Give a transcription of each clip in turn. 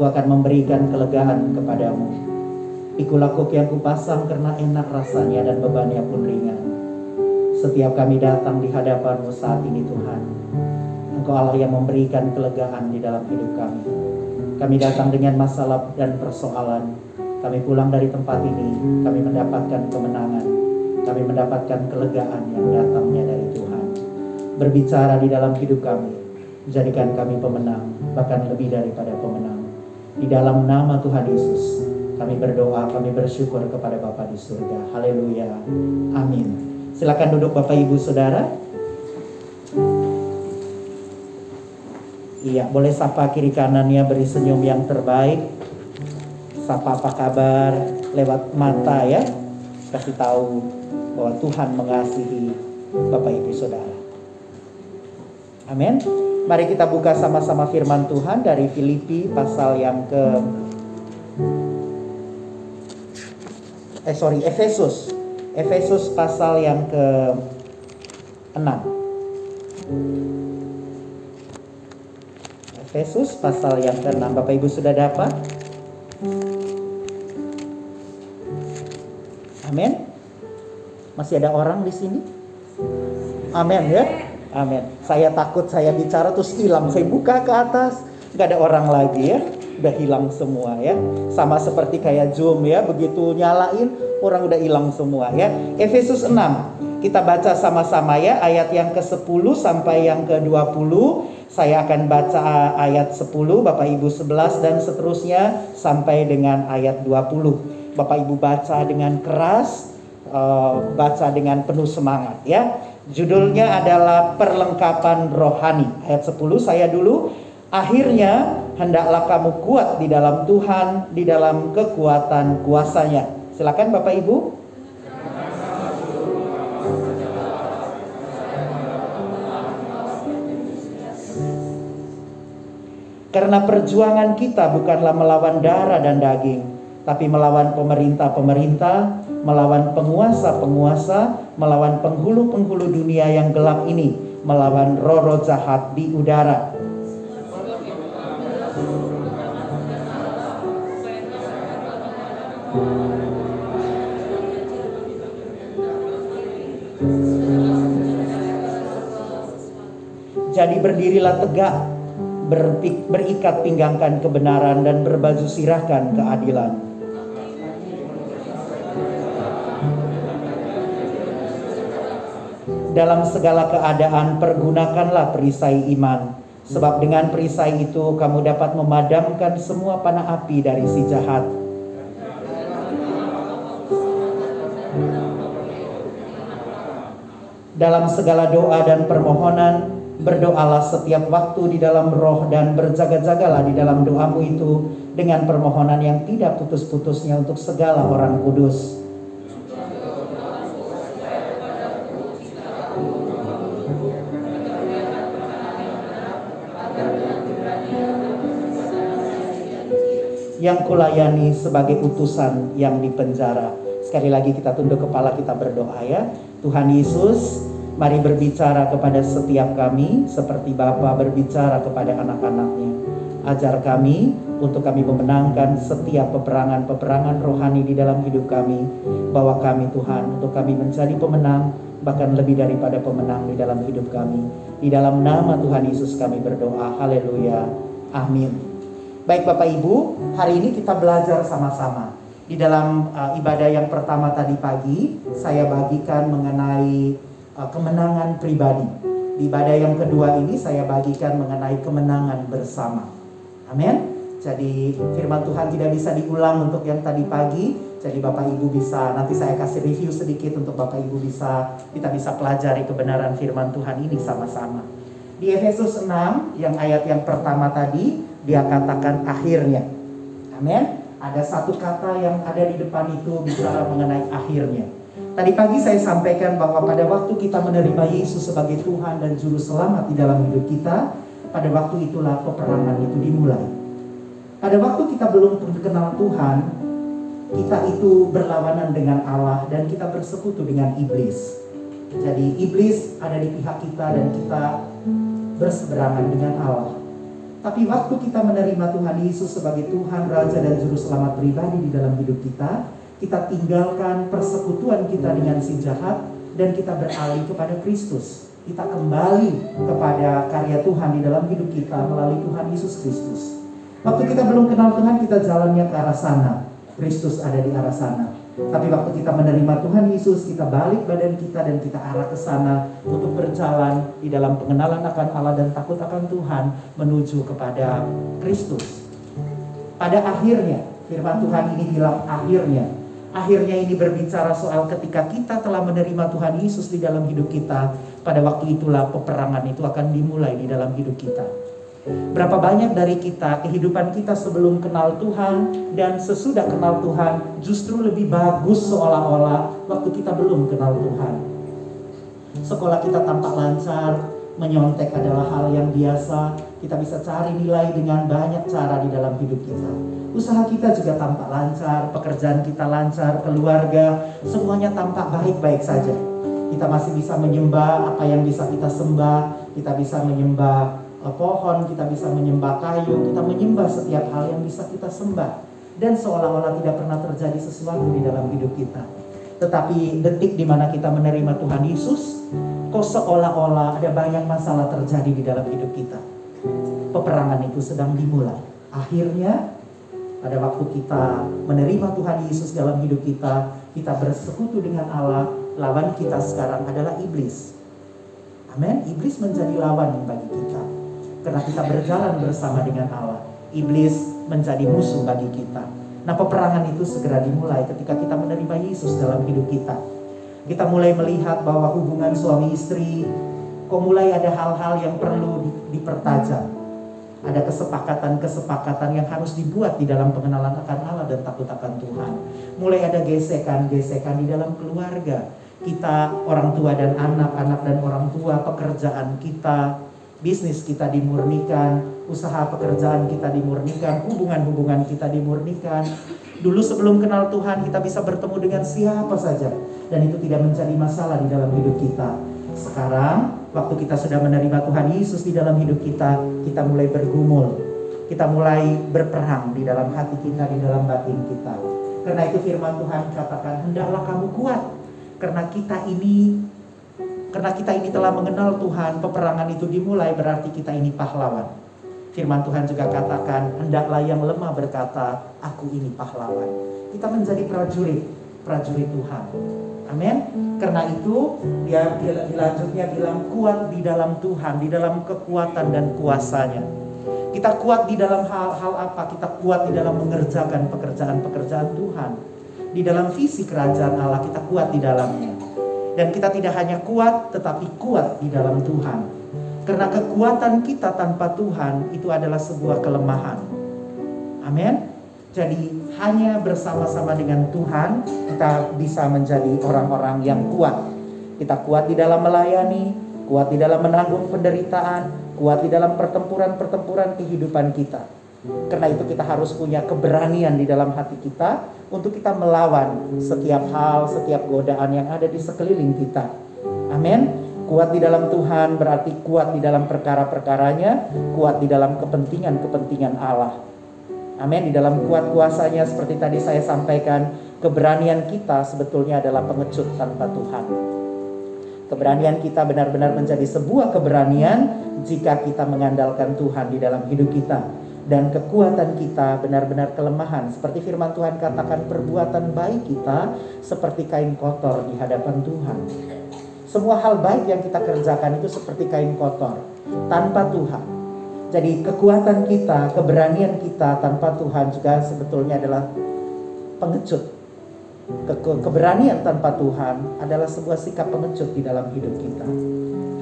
Aku akan memberikan kelegaan kepadamu. Ikulah kok yang kupasang karena enak rasanya dan bebannya pun ringan. Setiap kami datang di hadapanmu saat ini Tuhan. Engkau Allah yang memberikan kelegaan di dalam hidup kami. Kami datang dengan masalah dan persoalan. Kami pulang dari tempat ini, kami mendapatkan kemenangan. Kami mendapatkan kelegaan yang datangnya dari Tuhan. Berbicara di dalam hidup kami, jadikan kami pemenang, bahkan lebih daripada pemenang. Di dalam nama Tuhan Yesus, kami berdoa, kami bersyukur kepada Bapa di surga. Haleluya. Amin. Silakan duduk Bapak Ibu Saudara. Iya, boleh sapa kiri kanannya beri senyum yang terbaik. Sapa apa kabar lewat mata ya. Kasih tahu bahwa Tuhan mengasihi Bapak Ibu Saudara. Amin. Mari kita buka sama-sama firman Tuhan dari Filipi pasal yang ke Eh sorry, Efesus. Efesus pasal yang ke 6. Efesus pasal yang ke-6 Bapak Ibu sudah dapat? Amin. Masih ada orang di sini? Amin ya. Amin. Saya takut saya bicara terus hilang. Saya buka ke atas, nggak ada orang lagi ya. Udah hilang semua ya. Sama seperti kayak Zoom ya, begitu nyalain orang udah hilang semua ya. Efesus 6. Kita baca sama-sama ya ayat yang ke-10 sampai yang ke-20 saya akan baca ayat 10, Bapak Ibu 11 dan seterusnya sampai dengan ayat 20. Bapak Ibu baca dengan keras, uh, baca dengan penuh semangat ya. Judulnya adalah perlengkapan rohani. Ayat 10 saya dulu. Akhirnya hendaklah kamu kuat di dalam Tuhan, di dalam kekuatan kuasanya. Silakan Bapak Ibu. Karena perjuangan kita bukanlah melawan darah dan daging, tapi melawan pemerintah-pemerintah, melawan penguasa-penguasa, melawan penghulu-penghulu dunia yang gelap ini, melawan roh-roh jahat di udara. Jadi berdirilah tegak berikat pinggangkan kebenaran dan berbaju sirahkan keadilan. Dalam segala keadaan pergunakanlah perisai iman, sebab dengan perisai itu kamu dapat memadamkan semua panah api dari si jahat. Dalam segala doa dan permohonan, Berdoalah setiap waktu di dalam roh dan berjaga-jagalah di dalam doamu itu dengan permohonan yang tidak putus-putusnya untuk segala orang kudus. Yang kulayani sebagai utusan yang dipenjara. Sekali lagi kita tunduk kepala kita berdoa ya. Tuhan Yesus, Mari berbicara kepada setiap kami seperti Bapa berbicara kepada anak-anaknya. Ajar kami untuk kami memenangkan setiap peperangan-peperangan rohani di dalam hidup kami. Bawa kami Tuhan untuk kami menjadi pemenang bahkan lebih daripada pemenang di dalam hidup kami. Di dalam nama Tuhan Yesus kami berdoa. Haleluya. Amin. Baik Bapak Ibu, hari ini kita belajar sama-sama. Di dalam uh, ibadah yang pertama tadi pagi, saya bagikan mengenai Uh, kemenangan pribadi. Di ibadah yang kedua ini saya bagikan mengenai kemenangan bersama. Amin. Jadi firman Tuhan tidak bisa diulang untuk yang tadi pagi. Jadi Bapak Ibu bisa nanti saya kasih review sedikit untuk Bapak Ibu bisa kita bisa pelajari kebenaran firman Tuhan ini sama-sama. Di Efesus 6 yang ayat yang pertama tadi dia katakan akhirnya. Amin. Ada satu kata yang ada di depan itu bicara mengenai akhirnya. Tadi pagi saya sampaikan bahwa pada waktu kita menerima Yesus sebagai Tuhan dan Juru Selamat di dalam hidup kita, pada waktu itulah peperangan itu dimulai. Pada waktu kita belum kenal Tuhan, kita itu berlawanan dengan Allah dan kita bersekutu dengan iblis. Jadi iblis ada di pihak kita dan kita berseberangan dengan Allah. Tapi waktu kita menerima Tuhan Yesus sebagai Tuhan, Raja dan Juru Selamat pribadi di dalam hidup kita, kita tinggalkan persekutuan kita dengan si jahat dan kita beralih kepada Kristus. Kita kembali kepada karya Tuhan di dalam hidup kita melalui Tuhan Yesus Kristus. Waktu kita belum kenal Tuhan, kita jalannya ke arah sana. Kristus ada di arah sana. Tapi waktu kita menerima Tuhan Yesus, kita balik badan kita dan kita arah ke sana untuk berjalan di dalam pengenalan akan Allah dan takut akan Tuhan menuju kepada Kristus. Pada akhirnya, firman Tuhan ini bilang akhirnya. Akhirnya ini berbicara soal ketika kita telah menerima Tuhan Yesus di dalam hidup kita, pada waktu itulah peperangan itu akan dimulai di dalam hidup kita. Berapa banyak dari kita, kehidupan kita sebelum kenal Tuhan dan sesudah kenal Tuhan justru lebih bagus seolah-olah waktu kita belum kenal Tuhan. Sekolah kita tampak lancar, menyontek adalah hal yang biasa, kita bisa cari nilai dengan banyak cara di dalam hidup kita. Usaha kita juga tampak lancar, pekerjaan kita lancar, keluarga, semuanya tampak baik-baik saja. Kita masih bisa menyembah apa yang bisa kita sembah, kita bisa menyembah pohon, kita bisa menyembah kayu, kita menyembah setiap hal yang bisa kita sembah. Dan seolah-olah tidak pernah terjadi sesuatu di dalam hidup kita. Tetapi detik di mana kita menerima Tuhan Yesus, kok seolah-olah ada banyak masalah terjadi di dalam hidup kita. Peperangan itu sedang dimulai. Akhirnya pada waktu kita menerima Tuhan Yesus dalam hidup kita, kita bersekutu dengan Allah, lawan kita sekarang adalah iblis. Amin. Iblis menjadi lawan bagi kita. Karena kita berjalan bersama dengan Allah. Iblis menjadi musuh bagi kita. Nah peperangan itu segera dimulai ketika kita menerima Yesus dalam hidup kita. Kita mulai melihat bahwa hubungan suami istri kok mulai ada hal-hal yang perlu dipertajam. Ada kesepakatan-kesepakatan yang harus dibuat di dalam pengenalan akan Allah dan takut akan Tuhan. Mulai ada gesekan-gesekan di dalam keluarga. Kita orang tua dan anak, anak dan orang tua, pekerjaan kita, bisnis kita dimurnikan, usaha pekerjaan kita dimurnikan, hubungan-hubungan kita dimurnikan. Dulu sebelum kenal Tuhan kita bisa bertemu dengan siapa saja dan itu tidak menjadi masalah di dalam hidup kita. Sekarang waktu kita sudah menerima Tuhan Yesus di dalam hidup kita, kita mulai bergumul. Kita mulai berperang di dalam hati kita, di dalam batin kita. Karena itu firman Tuhan katakan, hendaklah kamu kuat. Karena kita ini karena kita ini telah mengenal Tuhan, peperangan itu dimulai berarti kita ini pahlawan. Firman Tuhan juga katakan, hendaklah yang lemah berkata, aku ini pahlawan. Kita menjadi prajurit, prajurit Tuhan. Amin. Karena itu dia dilanjutnya bilang kuat di dalam Tuhan, di dalam kekuatan dan kuasanya. Kita kuat di dalam hal-hal apa? Kita kuat di dalam mengerjakan pekerjaan-pekerjaan Tuhan. Di dalam visi kerajaan Allah kita kuat di dalamnya. Dan kita tidak hanya kuat, tetapi kuat di dalam Tuhan. Karena kekuatan kita tanpa Tuhan itu adalah sebuah kelemahan. Amin. Jadi hanya bersama-sama dengan Tuhan kita bisa menjadi orang-orang yang kuat. Kita kuat di dalam melayani, kuat di dalam menanggung penderitaan, kuat di dalam pertempuran-pertempuran kehidupan kita. Karena itu kita harus punya keberanian di dalam hati kita untuk kita melawan setiap hal, setiap godaan yang ada di sekeliling kita. Amin. Kuat di dalam Tuhan berarti kuat di dalam perkara-perkaranya, kuat di dalam kepentingan-kepentingan Allah. Amin. Di dalam kuat kuasanya seperti tadi saya sampaikan, keberanian kita sebetulnya adalah pengecut tanpa Tuhan. Keberanian kita benar-benar menjadi sebuah keberanian jika kita mengandalkan Tuhan di dalam hidup kita dan kekuatan kita benar-benar kelemahan. Seperti firman Tuhan katakan perbuatan baik kita seperti kain kotor di hadapan Tuhan. Semua hal baik yang kita kerjakan itu seperti kain kotor tanpa Tuhan. Jadi kekuatan kita, keberanian kita tanpa Tuhan juga sebetulnya adalah pengecut. Ke keberanian tanpa Tuhan adalah sebuah sikap pengecut di dalam hidup kita.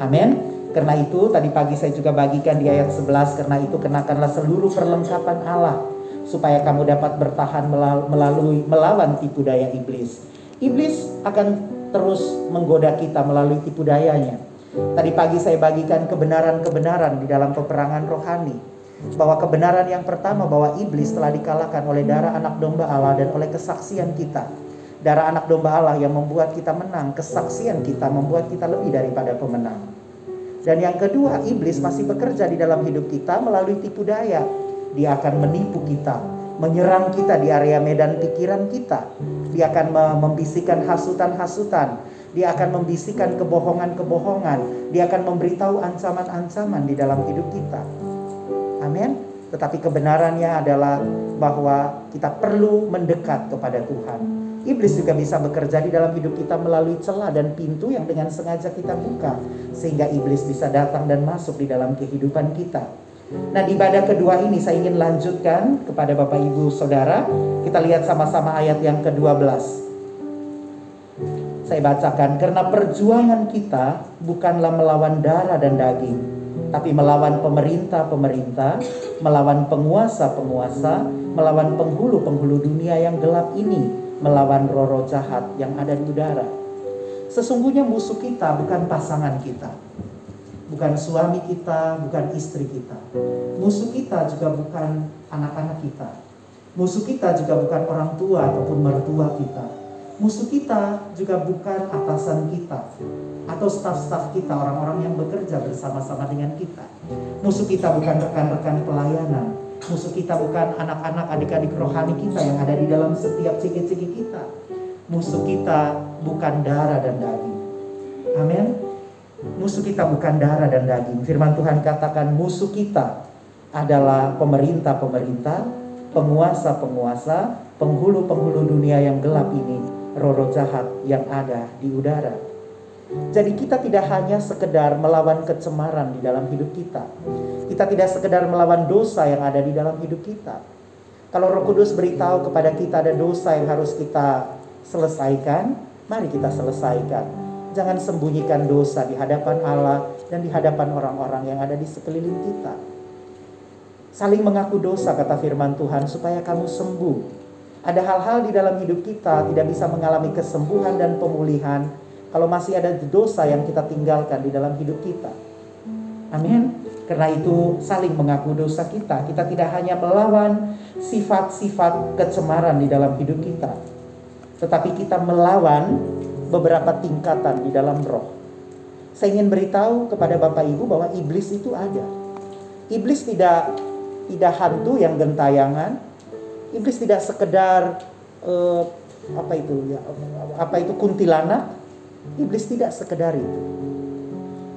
Amin. Karena itu tadi pagi saya juga bagikan di ayat 11 karena itu kenakanlah seluruh perlengkapan Allah supaya kamu dapat bertahan melalui melawan tipu daya iblis. Iblis akan terus menggoda kita melalui tipu dayanya. Tadi pagi saya bagikan kebenaran-kebenaran di dalam peperangan rohani. bahwa kebenaran yang pertama bahwa iblis telah dikalahkan oleh darah anak domba Allah dan oleh kesaksian kita. Darah anak domba Allah yang membuat kita menang, kesaksian kita membuat kita lebih daripada pemenang. Dan yang kedua, iblis masih bekerja di dalam hidup kita melalui tipu daya. Dia akan menipu kita, menyerang kita di area medan pikiran kita. Dia akan membisikkan hasutan-hasutan. Dia akan membisikkan kebohongan-kebohongan. Dia akan memberitahu ancaman-ancaman di dalam hidup kita. Amin. Tetapi kebenarannya adalah bahwa kita perlu mendekat kepada Tuhan. Iblis juga bisa bekerja di dalam hidup kita melalui celah dan pintu yang dengan sengaja kita buka. Sehingga iblis bisa datang dan masuk di dalam kehidupan kita. Nah di ibadah kedua ini saya ingin lanjutkan kepada Bapak Ibu Saudara. Kita lihat sama-sama ayat yang ke-12. Saya bacakan, karena perjuangan kita bukanlah melawan darah dan daging, tapi melawan pemerintah-pemerintah, melawan penguasa-penguasa, melawan penghulu-penghulu dunia yang gelap ini, melawan roh-roh jahat yang ada di udara. Sesungguhnya musuh kita bukan pasangan kita, bukan suami kita, bukan istri kita. Musuh kita juga bukan anak-anak kita. Musuh kita juga bukan orang tua ataupun mertua kita. Musuh kita juga bukan atasan kita, atau staf-staf kita, orang-orang yang bekerja bersama-sama dengan kita. Musuh kita bukan rekan-rekan pelayanan. Musuh kita bukan anak-anak adik-adik rohani kita yang ada di dalam setiap cigi-cigi kita. Musuh kita bukan darah dan daging. Amin. Musuh kita bukan darah dan daging. Firman Tuhan katakan musuh kita adalah pemerintah-pemerintah, penguasa-penguasa, penghulu-penghulu dunia yang gelap ini, roh-roh jahat yang ada di udara. Jadi kita tidak hanya sekedar melawan kecemaran di dalam hidup kita. Kita tidak sekedar melawan dosa yang ada di dalam hidup kita. Kalau Roh Kudus beritahu kepada kita ada dosa yang harus kita selesaikan, mari kita selesaikan. Jangan sembunyikan dosa di hadapan Allah dan di hadapan orang-orang yang ada di sekeliling kita. Saling mengaku dosa kata firman Tuhan supaya kamu sembuh. Ada hal-hal di dalam hidup kita tidak bisa mengalami kesembuhan dan pemulihan kalau masih ada dosa yang kita tinggalkan di dalam hidup kita. Amin. Karena itu saling mengaku dosa kita. Kita tidak hanya melawan sifat-sifat kecemaran di dalam hidup kita. Tetapi kita melawan beberapa tingkatan di dalam roh. Saya ingin beritahu kepada Bapak Ibu bahwa iblis itu ada. Iblis tidak tidak hantu yang gentayangan. Iblis tidak sekedar uh, apa itu ya apa itu kuntilanak Iblis tidak sekedar itu.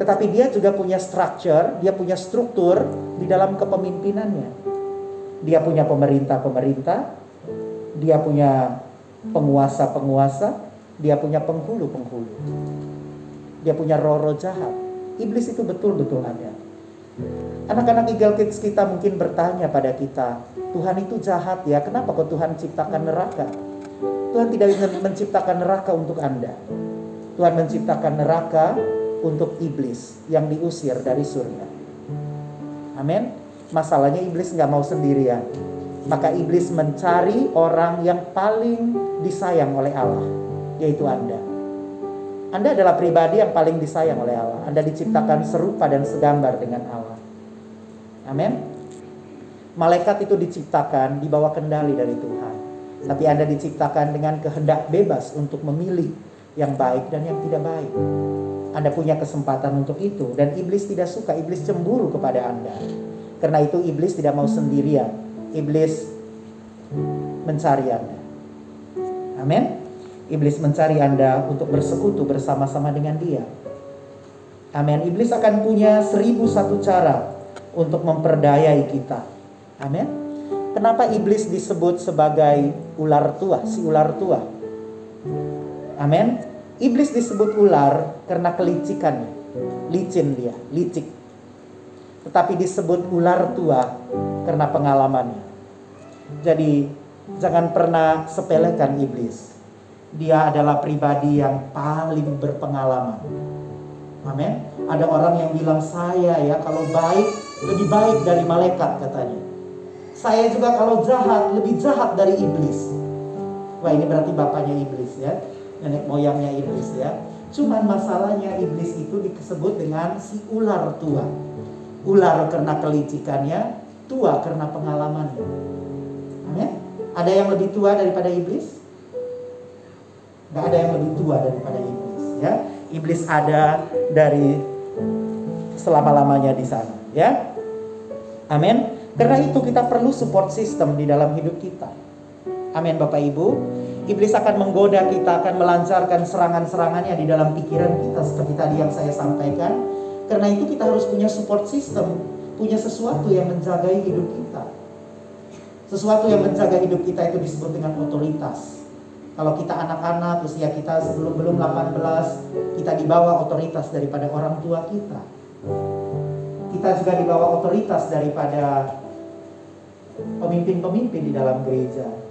Tetapi dia juga punya structure, dia punya struktur di dalam kepemimpinannya. Dia punya pemerintah-pemerintah, dia punya penguasa-penguasa, dia punya penghulu-penghulu. Dia punya roh-roh jahat. Iblis itu betul-betul ada. Anak-anak Eagle Kids kita mungkin bertanya pada kita, Tuhan itu jahat ya, kenapa kok Tuhan ciptakan neraka? Tuhan tidak menciptakan neraka untuk Anda. Tuhan menciptakan neraka untuk iblis yang diusir dari surga. Amin. Masalahnya iblis nggak mau sendirian. Maka iblis mencari orang yang paling disayang oleh Allah, yaitu Anda. Anda adalah pribadi yang paling disayang oleh Allah. Anda diciptakan serupa dan segambar dengan Allah. Amin. Malaikat itu diciptakan di bawah kendali dari Tuhan. Tapi Anda diciptakan dengan kehendak bebas untuk memilih yang baik dan yang tidak baik. Anda punya kesempatan untuk itu dan iblis tidak suka, iblis cemburu kepada Anda. Karena itu iblis tidak mau sendirian. Iblis mencari Anda. Amin. Iblis mencari Anda untuk bersekutu bersama-sama dengan dia. Amin. Iblis akan punya seribu satu cara untuk memperdayai kita. Amin. Kenapa iblis disebut sebagai ular tua, si ular tua? Amin. Iblis disebut ular karena kelicikannya. Licin dia, licik. Tetapi disebut ular tua karena pengalamannya. Jadi jangan pernah sepelekan iblis. Dia adalah pribadi yang paling berpengalaman. Amin. Ada orang yang bilang saya ya kalau baik lebih baik dari malaikat katanya. Saya juga kalau jahat lebih jahat dari iblis. Wah ini berarti bapaknya iblis ya nenek moyangnya iblis ya. Cuman masalahnya iblis itu disebut dengan si ular tua. Ular karena kelicikannya, tua karena pengalamannya. Amin. Ada yang lebih tua daripada iblis? Gak ada yang lebih tua daripada iblis, ya. Iblis ada dari selama-lamanya di sana, ya. Amin. Karena itu kita perlu support system di dalam hidup kita. Amin Bapak Ibu. Iblis akan menggoda kita, akan melancarkan serangan-serangannya di dalam pikiran kita seperti tadi yang saya sampaikan. Karena itu kita harus punya support system, punya sesuatu yang menjaga hidup kita. Sesuatu yang menjaga hidup kita itu disebut dengan otoritas. Kalau kita anak-anak, usia kita sebelum belum 18, kita dibawa otoritas daripada orang tua kita. Kita juga dibawa otoritas daripada pemimpin-pemimpin di dalam gereja.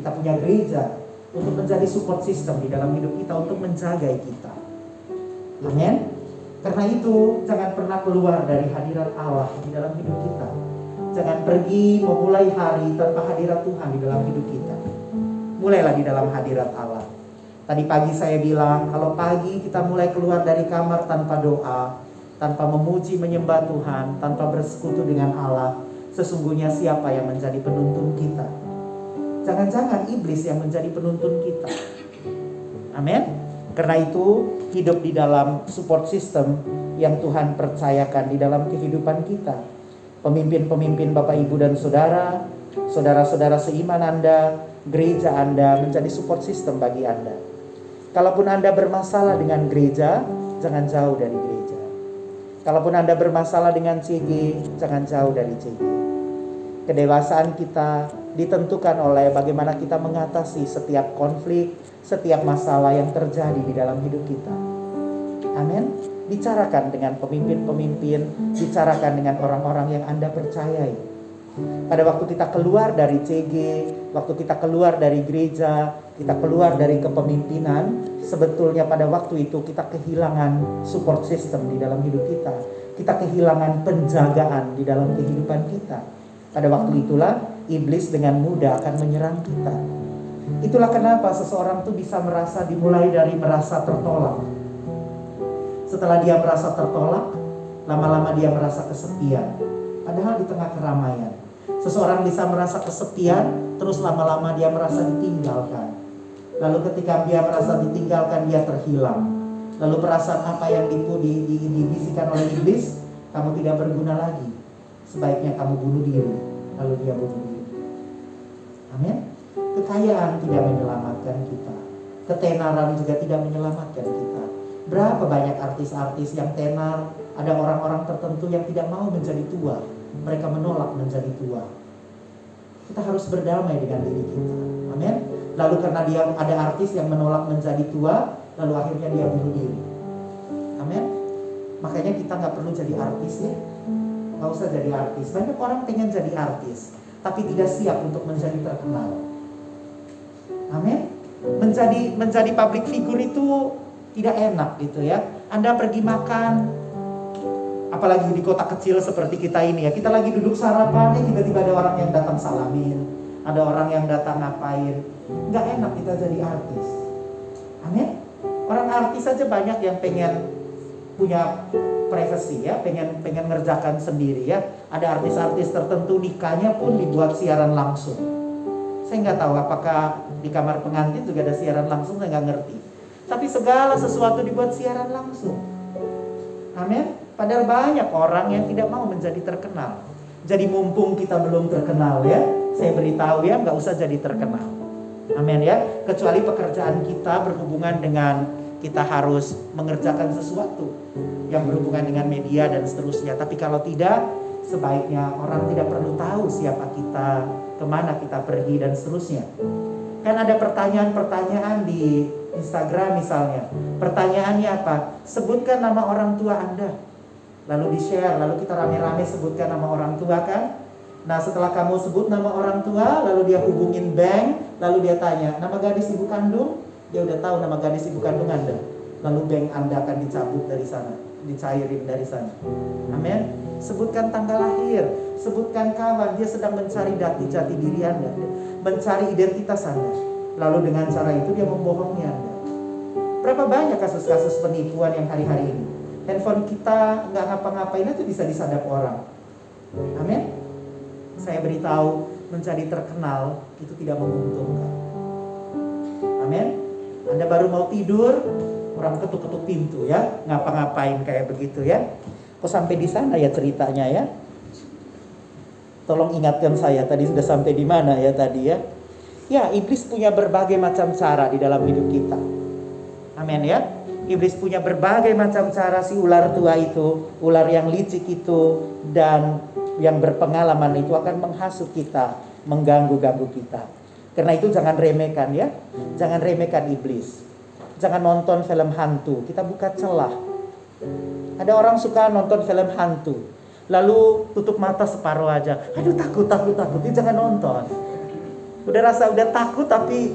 Kita punya gereja untuk menjadi support system di dalam hidup kita untuk menjaga kita. Amin. Karena itu jangan pernah keluar dari hadirat Allah di dalam hidup kita. Jangan pergi memulai hari tanpa hadirat Tuhan di dalam hidup kita. Mulailah di dalam hadirat Allah. Tadi pagi saya bilang, kalau pagi kita mulai keluar dari kamar tanpa doa, tanpa memuji menyembah Tuhan, tanpa bersekutu dengan Allah, sesungguhnya siapa yang menjadi penuntun kita? Jangan-jangan iblis yang menjadi penuntun kita. Amin. Karena itu hidup di dalam support system yang Tuhan percayakan di dalam kehidupan kita. Pemimpin-pemimpin Bapak Ibu dan Saudara, saudara-saudara seiman Anda, gereja Anda menjadi support system bagi Anda. Kalaupun Anda bermasalah dengan gereja, jangan jauh dari gereja. Kalaupun Anda bermasalah dengan CG, jangan jauh dari CG. Kedewasaan kita ditentukan oleh bagaimana kita mengatasi setiap konflik, setiap masalah yang terjadi di dalam hidup kita. Amin. Bicarakan dengan pemimpin-pemimpin, bicarakan dengan orang-orang yang Anda percayai. Pada waktu kita keluar dari CG, waktu kita keluar dari gereja, kita keluar dari kepemimpinan, sebetulnya pada waktu itu kita kehilangan support system di dalam hidup kita. Kita kehilangan penjagaan di dalam kehidupan kita. Pada waktu itulah iblis dengan mudah akan menyerang kita. Itulah kenapa seseorang tuh bisa merasa dimulai dari merasa tertolak. Setelah dia merasa tertolak, lama-lama dia merasa kesepian. Padahal di tengah keramaian. Seseorang bisa merasa kesepian, terus lama-lama dia merasa ditinggalkan. Lalu ketika dia merasa ditinggalkan, dia terhilang. Lalu perasaan apa yang dipu, di, di, dibisikkan oleh iblis, kamu tidak berguna lagi. Sebaiknya kamu bunuh diri. Lalu dia bunuh diri. Amin. Kekayaan tidak menyelamatkan kita. Ketenaran juga tidak menyelamatkan kita. Berapa banyak artis-artis yang tenar, ada orang-orang tertentu yang tidak mau menjadi tua. Mereka menolak menjadi tua. Kita harus berdamai dengan diri kita. Amin. Lalu karena dia ada artis yang menolak menjadi tua, lalu akhirnya dia bunuh diri. Amin. Makanya kita nggak perlu jadi artis ya. Nggak usah jadi artis. Banyak orang pengen jadi artis, tapi tidak siap untuk menjadi terkenal. Amin. Menjadi menjadi public figure itu tidak enak gitu ya. Anda pergi makan, apalagi di kota kecil seperti kita ini ya. Kita lagi duduk sarapan, eh tiba-tiba ada orang yang datang salamin, ada orang yang datang ngapain. Nggak enak kita jadi artis. Amin. Orang artis saja banyak yang pengen punya privasi ya, pengen pengen ngerjakan sendiri ya. Ada artis-artis tertentu nikahnya pun dibuat siaran langsung. Saya nggak tahu apakah di kamar pengantin juga ada siaran langsung, saya nggak ngerti. Tapi segala sesuatu dibuat siaran langsung. Amin. Padahal banyak orang yang tidak mau menjadi terkenal. Jadi mumpung kita belum terkenal ya, saya beritahu ya, nggak usah jadi terkenal. Amin ya. Kecuali pekerjaan kita berhubungan dengan kita harus mengerjakan sesuatu yang berhubungan dengan media dan seterusnya. Tapi kalau tidak, sebaiknya orang tidak perlu tahu siapa kita, ke mana kita pergi dan seterusnya. Kan ada pertanyaan-pertanyaan di Instagram misalnya. Pertanyaannya apa? Sebutkan nama orang tua Anda. Lalu di-share, lalu kita rame-rame sebutkan nama orang tua kan? Nah setelah kamu sebut nama orang tua, lalu dia hubungin bank, lalu dia tanya, nama gadis ibu kandung? Dia udah tahu nama gadis ibu kandung Anda. Lalu bank Anda akan dicabut dari sana, dicairin dari sana. Amin. Sebutkan tanggal lahir, sebutkan kawan, dia sedang mencari dati jati diri Anda, mencari identitas Anda. Lalu dengan cara itu dia membohongi Anda. Berapa banyak kasus-kasus penipuan yang hari-hari ini? Handphone kita nggak ngapa-ngapain itu bisa disadap orang. Amin. Saya beritahu, menjadi terkenal itu tidak menguntungkan. Amin. Anda baru mau tidur, orang ketuk-ketuk pintu ya, ngapa-ngapain kayak begitu ya. Kok sampai di sana ya ceritanya ya? Tolong ingatkan saya tadi sudah sampai di mana ya tadi ya. Ya, iblis punya berbagai macam cara di dalam hidup kita. Amin ya. Iblis punya berbagai macam cara si ular tua itu, ular yang licik itu dan yang berpengalaman itu akan menghasut kita, mengganggu-ganggu kita. Karena itu jangan remehkan ya. Jangan remehkan iblis. Jangan nonton film hantu. Kita buka celah. Ada orang suka nonton film hantu lalu tutup mata separuh aja. Aduh takut, takut, takut. Ini jangan nonton. Udah rasa udah takut tapi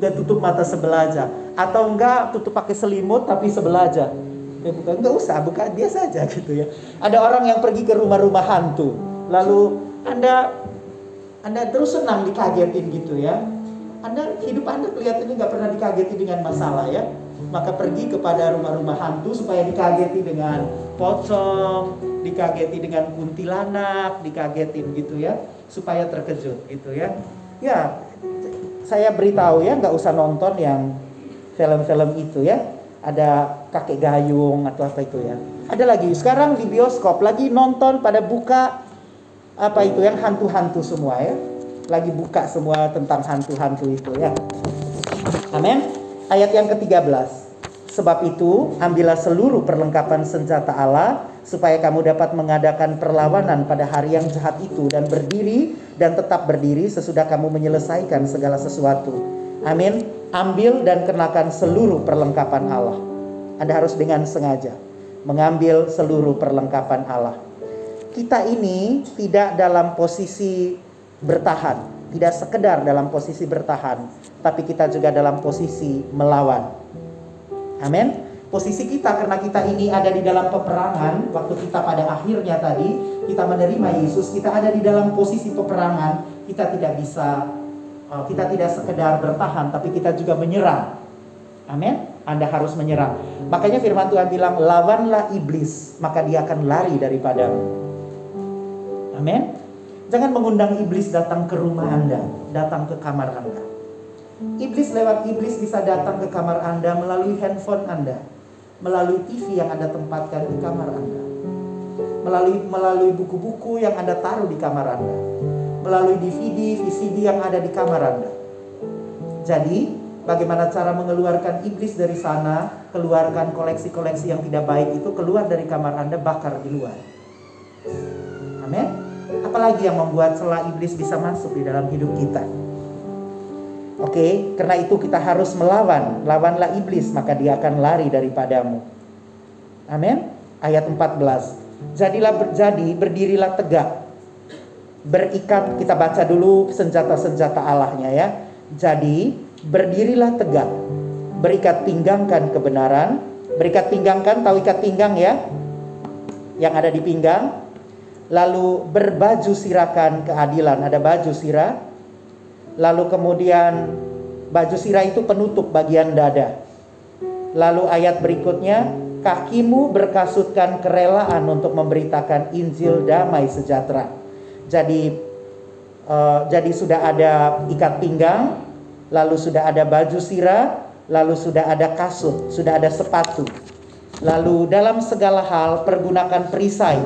udah tutup mata sebelah aja. Atau enggak tutup pakai selimut tapi sebelah aja. Ya, bukan enggak usah, buka dia saja gitu ya. Ada orang yang pergi ke rumah-rumah hantu. Lalu Anda Anda terus senang dikagetin gitu ya. Anda hidup Anda kelihatannya nggak pernah dikageti dengan masalah ya. Maka pergi kepada rumah-rumah hantu supaya dikageti dengan pocong, dikageti dengan kuntilanak, dikagetin gitu ya, supaya terkejut gitu ya. Ya, saya beritahu ya, nggak usah nonton yang film-film itu ya. Ada kakek gayung atau apa itu ya. Ada lagi sekarang di bioskop lagi nonton pada buka apa itu yang hantu-hantu semua ya. Lagi buka semua tentang hantu-hantu itu ya. Amin. Ayat yang ke-13. Sebab itu, ambillah seluruh perlengkapan senjata Allah supaya kamu dapat mengadakan perlawanan pada hari yang jahat itu dan berdiri dan tetap berdiri sesudah kamu menyelesaikan segala sesuatu. Amin. Ambil dan kenakan seluruh perlengkapan Allah. Anda harus dengan sengaja mengambil seluruh perlengkapan Allah. Kita ini tidak dalam posisi bertahan, tidak sekedar dalam posisi bertahan, tapi kita juga dalam posisi melawan. Amin. Posisi kita karena kita ini ada di dalam peperangan, waktu kita pada akhirnya tadi kita menerima Yesus, kita ada di dalam posisi peperangan, kita tidak bisa uh, kita tidak sekedar bertahan tapi kita juga menyerang. Amin. Anda harus menyerang. Makanya firman Tuhan bilang, "Lawanlah iblis, maka dia akan lari daripadamu." Amin. Jangan mengundang iblis datang ke rumah Anda, datang ke kamar Anda. Iblis lewat iblis bisa datang ke kamar Anda melalui handphone Anda, melalui TV yang Anda tempatkan di kamar Anda, melalui melalui buku-buku yang Anda taruh di kamar Anda, melalui DVD, VCD yang ada di kamar Anda. Jadi, bagaimana cara mengeluarkan iblis dari sana, keluarkan koleksi-koleksi yang tidak baik itu keluar dari kamar Anda, bakar di luar. Amin. Apalagi yang membuat celah iblis bisa masuk di dalam hidup kita? Oke, karena itu kita harus melawan, lawanlah iblis maka dia akan lari daripadamu. Amin. Ayat 14. Jadilah berjadi, berdirilah tegak. Berikat, kita baca dulu senjata-senjata Allahnya ya. Jadi, berdirilah tegak. Berikat pinggangkan kebenaran. Berikat pinggangkan, tahu ikat pinggang ya? Yang ada di pinggang. Lalu berbaju sirakan keadilan. Ada baju sirah Lalu kemudian baju sirah itu penutup bagian dada. Lalu ayat berikutnya, kakimu berkasutkan kerelaan untuk memberitakan Injil damai sejahtera. Jadi uh, jadi sudah ada ikat pinggang, lalu sudah ada baju sirah, lalu sudah ada kasut, sudah ada sepatu. Lalu dalam segala hal pergunakan perisai.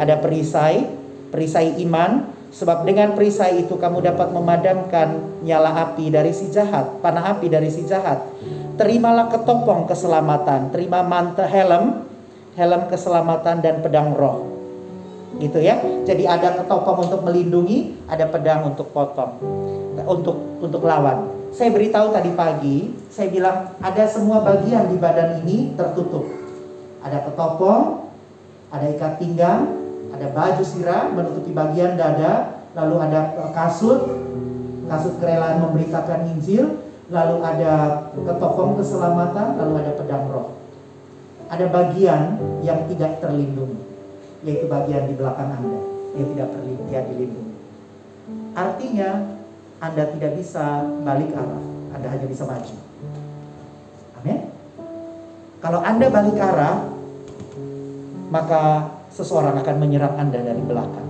Ada perisai, perisai iman, Sebab dengan perisai itu kamu dapat memadamkan nyala api dari si jahat, panah api dari si jahat. Terimalah ketopong keselamatan, terima mantel helm, helm keselamatan dan pedang roh. Gitu ya. Jadi ada ketopong untuk melindungi, ada pedang untuk potong. Untuk untuk lawan. Saya beritahu tadi pagi, saya bilang ada semua bagian di badan ini tertutup. Ada ketopong, ada ikat pinggang, ada baju sirah menutupi bagian dada, lalu ada kasut, kasut kerelaan memberitakan Injil, lalu ada ketopong keselamatan, lalu ada pedang roh. Ada bagian yang tidak terlindungi, yaitu bagian di belakang Anda yang tidak terlindungi, dilindungi. Artinya Anda tidak bisa balik arah, Anda hanya bisa maju. Amin. Kalau Anda balik arah, maka seseorang akan menyerang Anda dari belakang.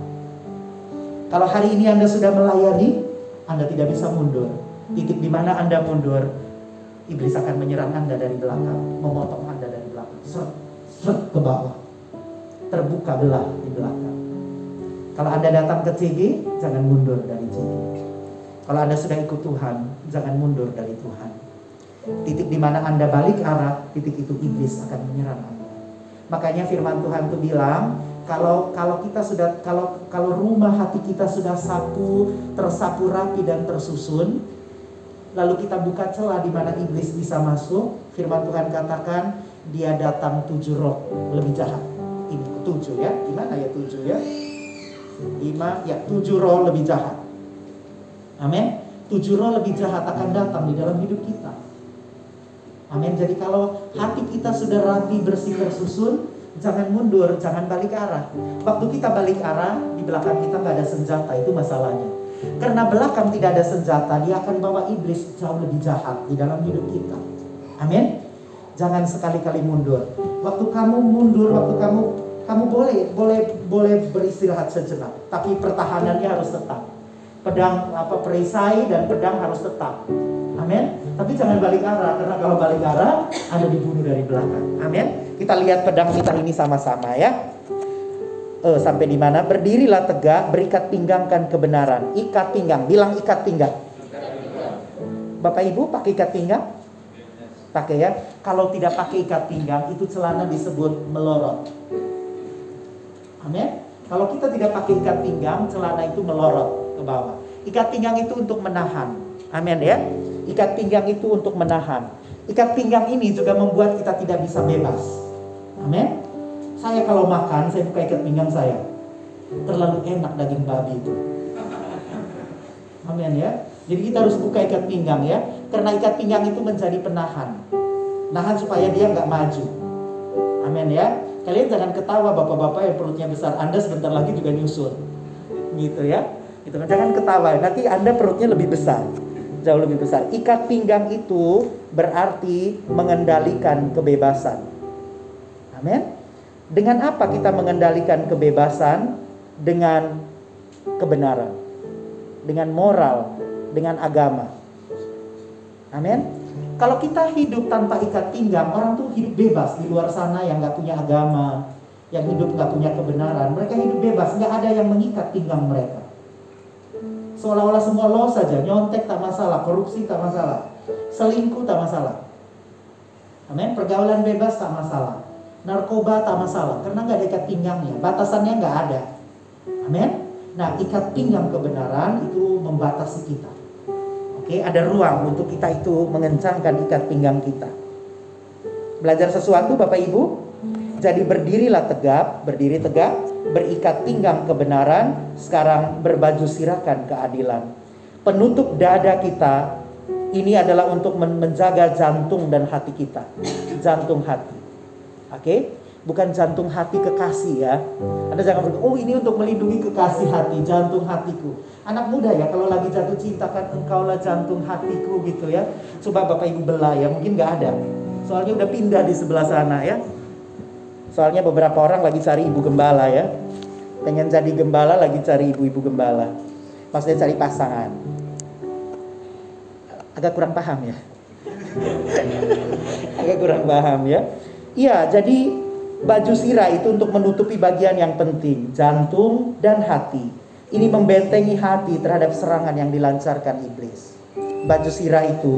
Kalau hari ini Anda sudah melayani, Anda tidak bisa mundur. Titik di mana Anda mundur, iblis akan menyerang Anda dari belakang, memotong Anda dari belakang, seret, seret ke bawah. Terbuka belah di belakang. Kalau Anda datang ke CG, jangan mundur dari CG. Kalau Anda sudah ikut Tuhan, jangan mundur dari Tuhan. Titik di mana Anda balik arah, titik itu iblis akan menyerang Anda. Makanya firman Tuhan itu bilang, kalau kalau kita sudah kalau kalau rumah hati kita sudah sapu tersapu rapi dan tersusun lalu kita buka celah di mana iblis bisa masuk firman Tuhan katakan dia datang tujuh roh lebih jahat. Ini tujuh ya. Gimana ya tujuh ya? Lima ya tujuh roh lebih jahat. Amin. Tujuh roh lebih jahat akan datang di dalam hidup kita amin jadi kalau hati kita sudah rapi bersih tersusun Jangan mundur, jangan balik arah. Waktu kita balik arah, di belakang kita nggak ada senjata, itu masalahnya. Karena belakang tidak ada senjata, dia akan bawa iblis jauh lebih jahat di dalam hidup kita. Amin. Jangan sekali-kali mundur. Waktu kamu mundur, waktu kamu kamu boleh boleh boleh beristirahat sejenak, tapi pertahanannya harus tetap. Pedang apa perisai dan pedang harus tetap. Amin. Tapi jangan balik arah karena kalau balik arah Anda dibunuh dari belakang. Amin. Kita lihat pedang kita ini sama-sama ya. Eh, sampai di mana? Berdirilah tegak, berikat pinggangkan kebenaran. Ikat pinggang, bilang ikat pinggang. Bapak Ibu pakai ikat pinggang? Pakai ya. Kalau tidak pakai ikat pinggang, itu celana disebut melorot. Amin. Kalau kita tidak pakai ikat pinggang, celana itu melorot ke bawah. Ikat pinggang itu untuk menahan. Amin ya. Ikat pinggang itu untuk menahan. Ikat pinggang ini juga membuat kita tidak bisa bebas. Amin. Saya kalau makan, saya buka ikat pinggang saya. Terlalu enak daging babi itu. Amin ya. Jadi kita harus buka ikat pinggang ya. Karena ikat pinggang itu menjadi penahan. Nahan supaya dia nggak maju. Amin ya. Kalian jangan ketawa bapak-bapak yang perutnya besar. Anda sebentar lagi juga nyusul. Gitu ya. Itu kan jangan ketawa. Nanti Anda perutnya lebih besar jauh lebih besar. Ikat pinggang itu berarti mengendalikan kebebasan. Amin. Dengan apa kita mengendalikan kebebasan? Dengan kebenaran, dengan moral, dengan agama. Amin. Kalau kita hidup tanpa ikat pinggang, orang tuh hidup bebas di luar sana yang nggak punya agama, yang hidup nggak punya kebenaran. Mereka hidup bebas, nggak ada yang mengikat pinggang mereka. Seolah-olah semua lo saja, nyontek tak masalah, korupsi tak masalah, selingkuh tak masalah. Amin. Pergaulan bebas tak masalah. Narkoba tak masalah karena nggak ada ikat pinggangnya, batasannya nggak ada. Amin. Nah, ikat pinggang kebenaran itu membatasi kita. Oke, ada ruang untuk kita itu mengencangkan ikat pinggang kita. Belajar sesuatu Bapak Ibu? Jadi berdirilah tegap, berdiri tegak, berikat pinggang kebenaran, sekarang berbaju sirakan keadilan. Penutup dada kita ini adalah untuk menjaga jantung dan hati kita. Jantung hati. Oke? Okay? Bukan jantung hati kekasih ya. Ada jangan berkata, oh ini untuk melindungi kekasih hati, jantung hatiku. Anak muda ya, kalau lagi jatuh cinta kan engkaulah jantung hatiku gitu ya. Coba Bapak Ibu belah ya, mungkin nggak ada. Soalnya udah pindah di sebelah sana ya. Soalnya beberapa orang lagi cari ibu gembala ya. Pengen jadi gembala lagi cari ibu-ibu gembala. Maksudnya cari pasangan. Agak kurang paham ya? Agak kurang paham ya? Iya jadi baju sirah itu untuk menutupi bagian yang penting jantung dan hati. Ini membentengi hati terhadap serangan yang dilancarkan iblis baju sirah itu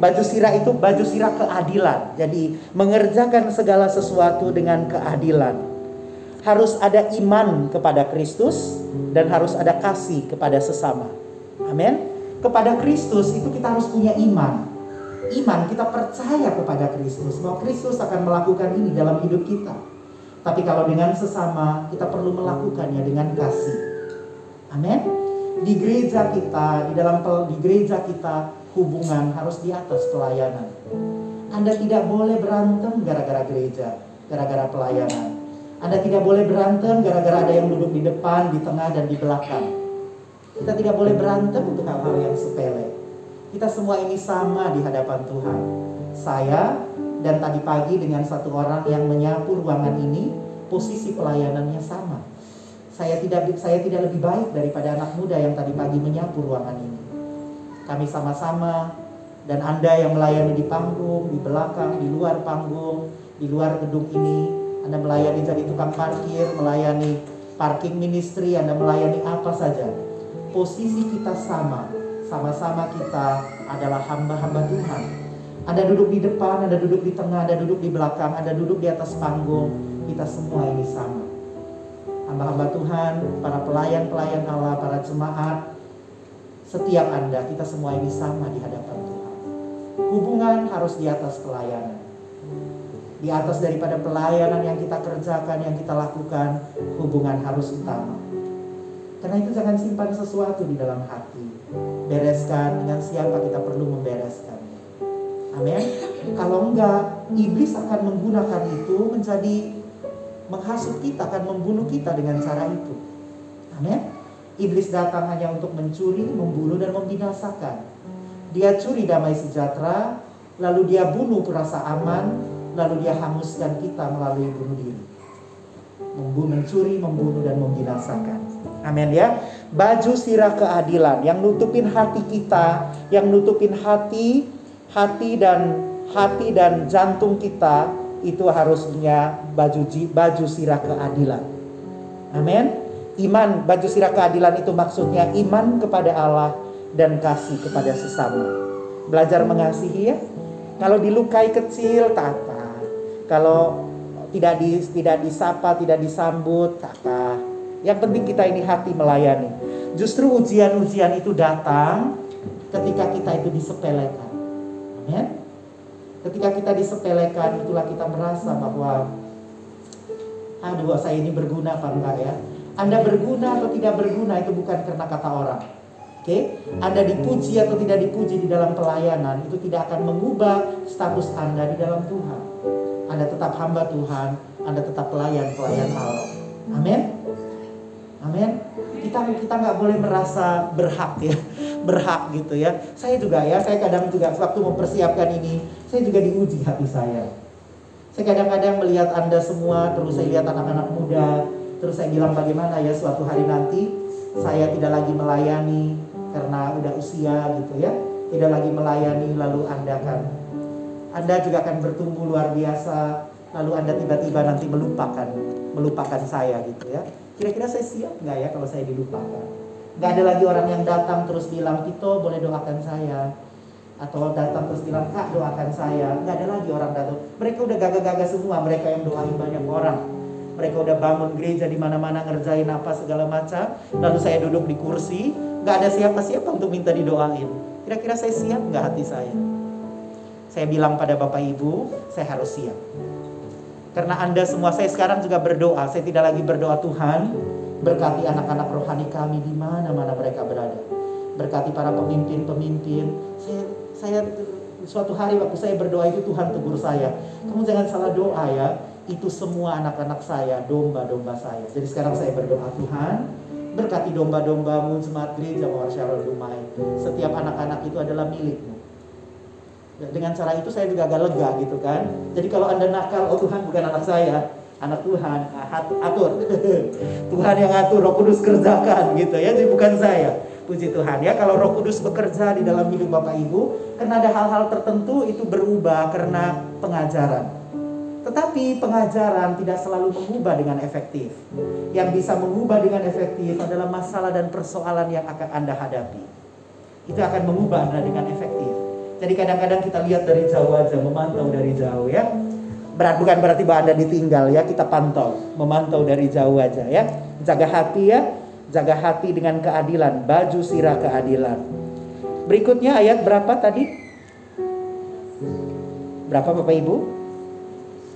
baju sirah itu baju sirah keadilan jadi mengerjakan segala sesuatu dengan keadilan harus ada iman kepada Kristus dan harus ada kasih kepada sesama. Amin. Kepada Kristus itu kita harus punya iman. Iman kita percaya kepada Kristus bahwa Kristus akan melakukan ini dalam hidup kita. Tapi kalau dengan sesama kita perlu melakukannya dengan kasih. Amin. Di gereja kita, di dalam di gereja kita hubungan harus di atas pelayanan. Anda tidak boleh berantem gara-gara gereja, gara-gara pelayanan. Anda tidak boleh berantem gara-gara ada yang duduk di depan, di tengah, dan di belakang. Kita tidak boleh berantem untuk hal-hal yang sepele. Kita semua ini sama di hadapan Tuhan. Saya dan tadi pagi dengan satu orang yang menyapu ruangan ini, posisi pelayanannya sama. Saya tidak saya tidak lebih baik daripada anak muda yang tadi pagi menyapu ruangan ini. Kami sama-sama dan Anda yang melayani di panggung, di belakang, di luar panggung, di luar gedung ini, Anda melayani jadi tukang parkir, melayani parking ministry, Anda melayani apa saja. Posisi kita sama, sama-sama kita adalah hamba-hamba Tuhan. Anda duduk di depan, Anda duduk di tengah, Anda duduk di belakang, Anda duduk di atas panggung. Kita semua ini sama. Hamba-hamba Tuhan, para pelayan-pelayan Allah, para jemaat, setiap Anda, kita semua ini sama di hadapan Tuhan. Hubungan harus di atas pelayanan. Di atas daripada pelayanan yang kita kerjakan, yang kita lakukan, hubungan harus utama. Karena itu jangan simpan sesuatu di dalam hati. Bereskan dengan siapa kita perlu membereskan. Amin. Kalau enggak, iblis akan menggunakan itu menjadi menghasut kita, akan membunuh kita dengan cara itu. Amin. Iblis datang hanya untuk mencuri, membunuh, dan membinasakan. Dia curi damai sejahtera, lalu dia bunuh rasa aman, lalu dia hanguskan kita melalui bunuh diri. Membunuh, mencuri, membunuh dan membinasakan. Amin ya. Baju sirah keadilan yang nutupin hati kita, yang nutupin hati, hati dan hati dan jantung kita itu harusnya baju baju sirah keadilan. Amin. Iman baju sirah keadilan itu maksudnya iman kepada Allah dan kasih kepada sesama. Belajar mengasihi ya. Kalau dilukai kecil tak apa. Kalau tidak di tidak disapa, tidak disambut tak apa. Yang penting kita ini hati melayani. Justru ujian-ujian itu datang ketika kita itu disepelekan. Amin. Ketika kita disepelekan itulah kita merasa bahwa aduh saya ini berguna apa enggak ya. Anda berguna atau tidak berguna itu bukan karena kata orang Oke, okay? Anda dipuji atau tidak dipuji di dalam pelayanan itu tidak akan mengubah status Anda di dalam Tuhan. Anda tetap hamba Tuhan, Anda tetap pelayan pelayan Allah. Amin. Amin. Kita kita nggak boleh merasa berhak ya, berhak gitu ya. Saya juga ya, saya kadang juga waktu mempersiapkan ini, saya juga diuji hati saya. Saya kadang-kadang melihat Anda semua, terus saya lihat anak-anak muda, terus saya bilang bagaimana ya suatu hari nanti saya tidak lagi melayani karena udah usia gitu ya tidak lagi melayani lalu anda akan anda juga akan bertumbuh luar biasa lalu anda tiba-tiba nanti melupakan melupakan saya gitu ya kira-kira saya siap nggak ya kalau saya dilupakan? Nggak ada lagi orang yang datang terus bilang Tito boleh doakan saya. Atau datang terus bilang kak doakan saya. Nggak ada lagi orang datang. Mereka udah gagah-gagah semua. Mereka yang doain banyak orang. Mereka udah bangun gereja di mana-mana ngerjain apa segala macam. Lalu saya duduk di kursi. Gak ada siapa-siapa untuk minta didoain. Kira-kira saya siap nggak hati saya? Saya bilang pada Bapak Ibu, saya harus siap. Karena Anda semua, saya sekarang juga berdoa. Saya tidak lagi berdoa Tuhan, berkati anak-anak rohani kami di mana-mana mereka berada. Berkati para pemimpin-pemimpin. Saya, saya suatu hari waktu saya berdoa itu Tuhan tegur saya. Kamu jangan salah doa ya. Itu semua anak-anak saya, domba-domba saya. Jadi sekarang saya berdoa Tuhan, Berkati domba-dombamu, jemaat gereja Mawar Syarul Dumai. Setiap anak-anak itu adalah milikmu. Dengan cara itu saya juga agak lega gitu kan. Jadi kalau Anda nakal, oh Tuhan bukan anak saya, anak Tuhan, ah, atur. Tuhan yang atur, Roh Kudus kerjakan gitu ya, jadi bukan saya. Puji Tuhan ya, kalau Roh Kudus bekerja di dalam hidup Bapak Ibu, karena ada hal-hal tertentu itu berubah karena pengajaran. Tetapi pengajaran tidak selalu mengubah dengan efektif. Yang bisa mengubah dengan efektif adalah masalah dan persoalan yang akan Anda hadapi. Itu akan mengubah Anda dengan efektif. Jadi kadang-kadang kita lihat dari jauh aja, memantau dari jauh ya. Berat bukan berarti bahwa Anda ditinggal ya, kita pantau, memantau dari jauh aja ya. Jaga hati ya, jaga hati dengan keadilan, baju sirah keadilan. Berikutnya ayat berapa tadi? Berapa Bapak Ibu?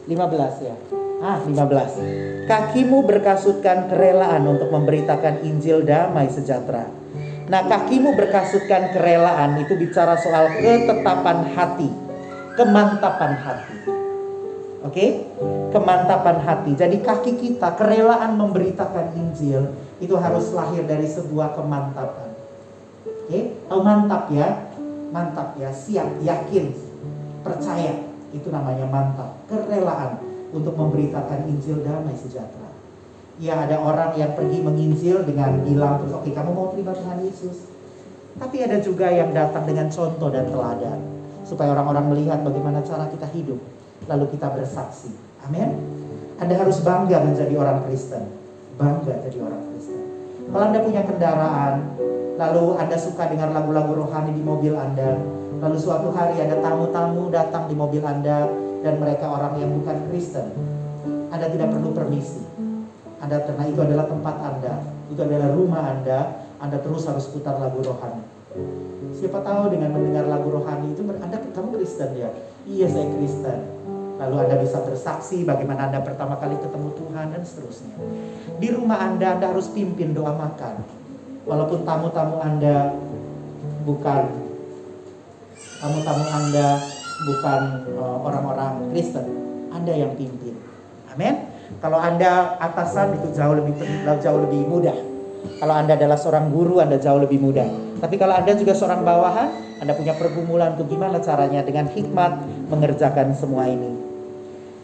15 ya. Ah, 15. Kakimu berkasutkan kerelaan untuk memberitakan Injil damai sejahtera. Nah, kakimu berkasutkan kerelaan itu bicara soal ketetapan hati, kemantapan hati. Oke? Okay? Kemantapan hati. Jadi kaki kita kerelaan memberitakan Injil itu harus lahir dari sebuah kemantapan. Oke? Okay? Tahu mantap ya? Mantap ya, siap, yakin, percaya. Itu namanya mantap, kerelaan untuk memberitakan Injil damai sejahtera. Ya ada orang yang pergi menginjil dengan bilang terus oke kamu mau terima Tuhan Yesus. Tapi ada juga yang datang dengan contoh dan teladan supaya orang-orang melihat bagaimana cara kita hidup lalu kita bersaksi. Amin. Anda harus bangga menjadi orang Kristen. Bangga jadi orang Kristen. Kalau Anda punya kendaraan, lalu Anda suka dengar lagu-lagu rohani di mobil Anda, lalu suatu hari ada tamu-tamu datang di mobil Anda dan mereka orang yang bukan Kristen, Anda tidak perlu permisi. Anda karena itu adalah tempat Anda, itu adalah rumah Anda, Anda terus harus putar lagu rohani. Siapa tahu dengan mendengar lagu rohani itu Anda kamu Kristen ya? Iya saya Kristen. Lalu Anda bisa bersaksi bagaimana Anda pertama kali ketemu Tuhan dan seterusnya. Di rumah Anda Anda harus pimpin doa makan. Walaupun tamu-tamu Anda bukan tamu-tamu Anda bukan uh, orang-orang Kristen, Anda yang pimpin. Amin. Kalau Anda atasan itu jauh lebih jauh lebih mudah. Kalau Anda adalah seorang guru, Anda jauh lebih mudah. Tapi kalau Anda juga seorang bawahan, Anda punya pergumulan untuk gimana caranya dengan hikmat mengerjakan semua ini.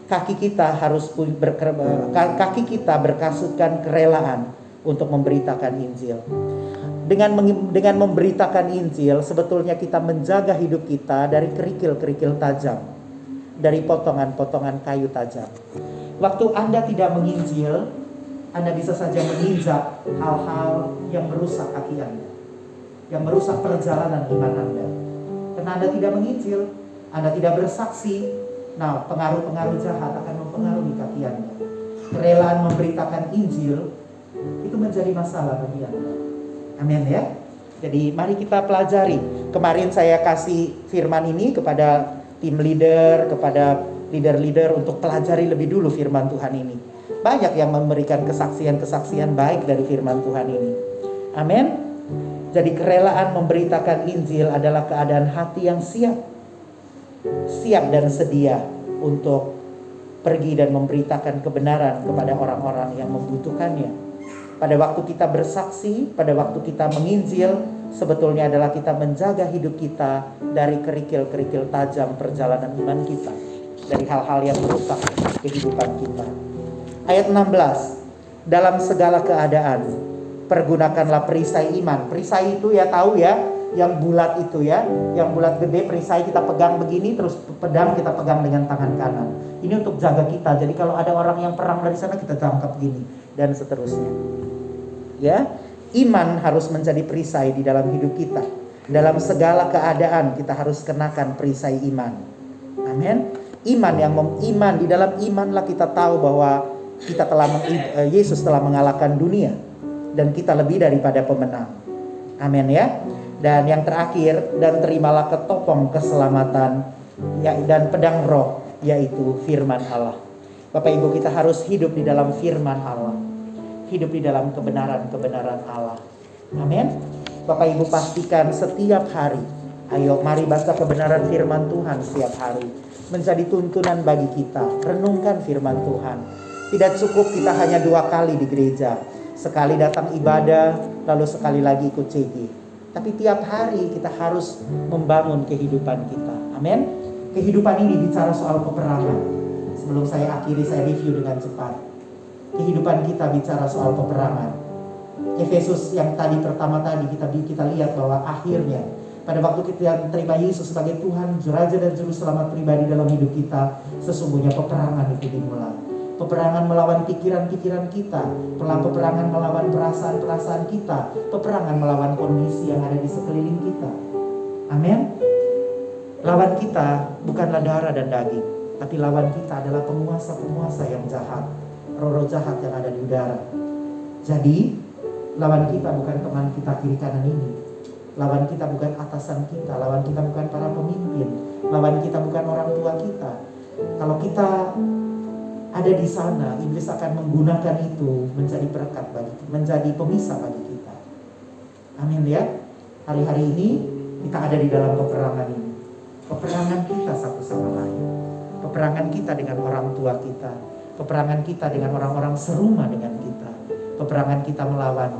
Kaki kita harus berker, kaki kita berkasutkan kerelaan untuk memberitakan Injil. Dengan dengan memberitakan Injil, sebetulnya kita menjaga hidup kita dari kerikil-kerikil tajam, dari potongan-potongan kayu tajam. Waktu Anda tidak menginjil, Anda bisa saja menginjak hal-hal yang merusak kaki Anda, yang merusak perjalanan iman Anda. Karena Anda tidak menginjil, Anda tidak bersaksi, nah pengaruh-pengaruh jahat akan mempengaruhi kaki Anda. Kerelaan memberitakan Injil itu menjadi masalah bagi Anda. Amin ya. Jadi mari kita pelajari. Kemarin saya kasih firman ini kepada tim leader, kepada leader-leader untuk pelajari lebih dulu firman Tuhan ini. Banyak yang memberikan kesaksian-kesaksian baik dari firman Tuhan ini. Amin. Jadi kerelaan memberitakan Injil adalah keadaan hati yang siap. Siap dan sedia untuk pergi dan memberitakan kebenaran kepada orang-orang yang membutuhkannya. Pada waktu kita bersaksi, pada waktu kita menginjil, sebetulnya adalah kita menjaga hidup kita dari kerikil-kerikil tajam perjalanan iman kita. Dari hal-hal yang merusak kehidupan kita. Ayat 16. Dalam segala keadaan, pergunakanlah perisai iman. Perisai itu ya tahu ya, yang bulat itu ya, yang bulat gede perisai kita pegang begini terus pedang kita pegang dengan tangan kanan. Ini untuk jaga kita. Jadi kalau ada orang yang perang dari sana kita tangkap begini dan seterusnya ya iman harus menjadi perisai di dalam hidup kita dalam segala keadaan kita harus kenakan perisai iman amin iman yang iman di dalam imanlah kita tahu bahwa kita telah eh, Yesus telah mengalahkan dunia dan kita lebih daripada pemenang amin ya dan yang terakhir dan terimalah ketopong keselamatan ya dan pedang roh yaitu firman Allah Bapak Ibu kita harus hidup di dalam firman Allah hidup di dalam kebenaran-kebenaran Allah. Amin. Bapak Ibu pastikan setiap hari, ayo mari baca kebenaran firman Tuhan setiap hari. Menjadi tuntunan bagi kita, renungkan firman Tuhan. Tidak cukup kita hanya dua kali di gereja. Sekali datang ibadah, lalu sekali lagi ikut CG. Tapi tiap hari kita harus membangun kehidupan kita. Amin. Kehidupan ini bicara soal peperangan. Sebelum saya akhiri, saya review dengan cepat kehidupan kita bicara soal peperangan. Efesus yang tadi pertama tadi kita kita lihat bahwa akhirnya pada waktu kita terima Yesus sebagai Tuhan, Raja dan Juru Selamat pribadi dalam hidup kita, sesungguhnya peperangan itu dimulai. Peperangan melawan pikiran-pikiran kita, peperangan melawan perasaan-perasaan kita, peperangan melawan kondisi yang ada di sekeliling kita. Amin. Lawan kita bukanlah darah dan daging, tapi lawan kita adalah penguasa-penguasa yang jahat roh-roh jahat yang ada di udara. Jadi, lawan kita bukan teman kita kiri kanan ini. Lawan kita bukan atasan kita, lawan kita bukan para pemimpin, lawan kita bukan orang tua kita. Kalau kita ada di sana, iblis akan menggunakan itu menjadi perekat bagi menjadi pemisah bagi kita. Amin ya. Hari-hari ini kita ada di dalam peperangan ini. Peperangan kita satu sama lain. Peperangan kita dengan orang tua kita, Peperangan kita dengan orang-orang serumah dengan kita. Peperangan kita melawan,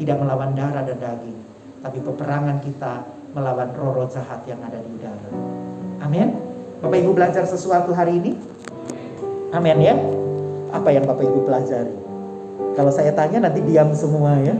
tidak melawan darah dan daging. Tapi peperangan kita melawan roh-roh jahat yang ada di udara. Amin. Bapak Ibu belajar sesuatu hari ini? Amin ya. Apa yang Bapak Ibu pelajari? Kalau saya tanya nanti diam semua ya.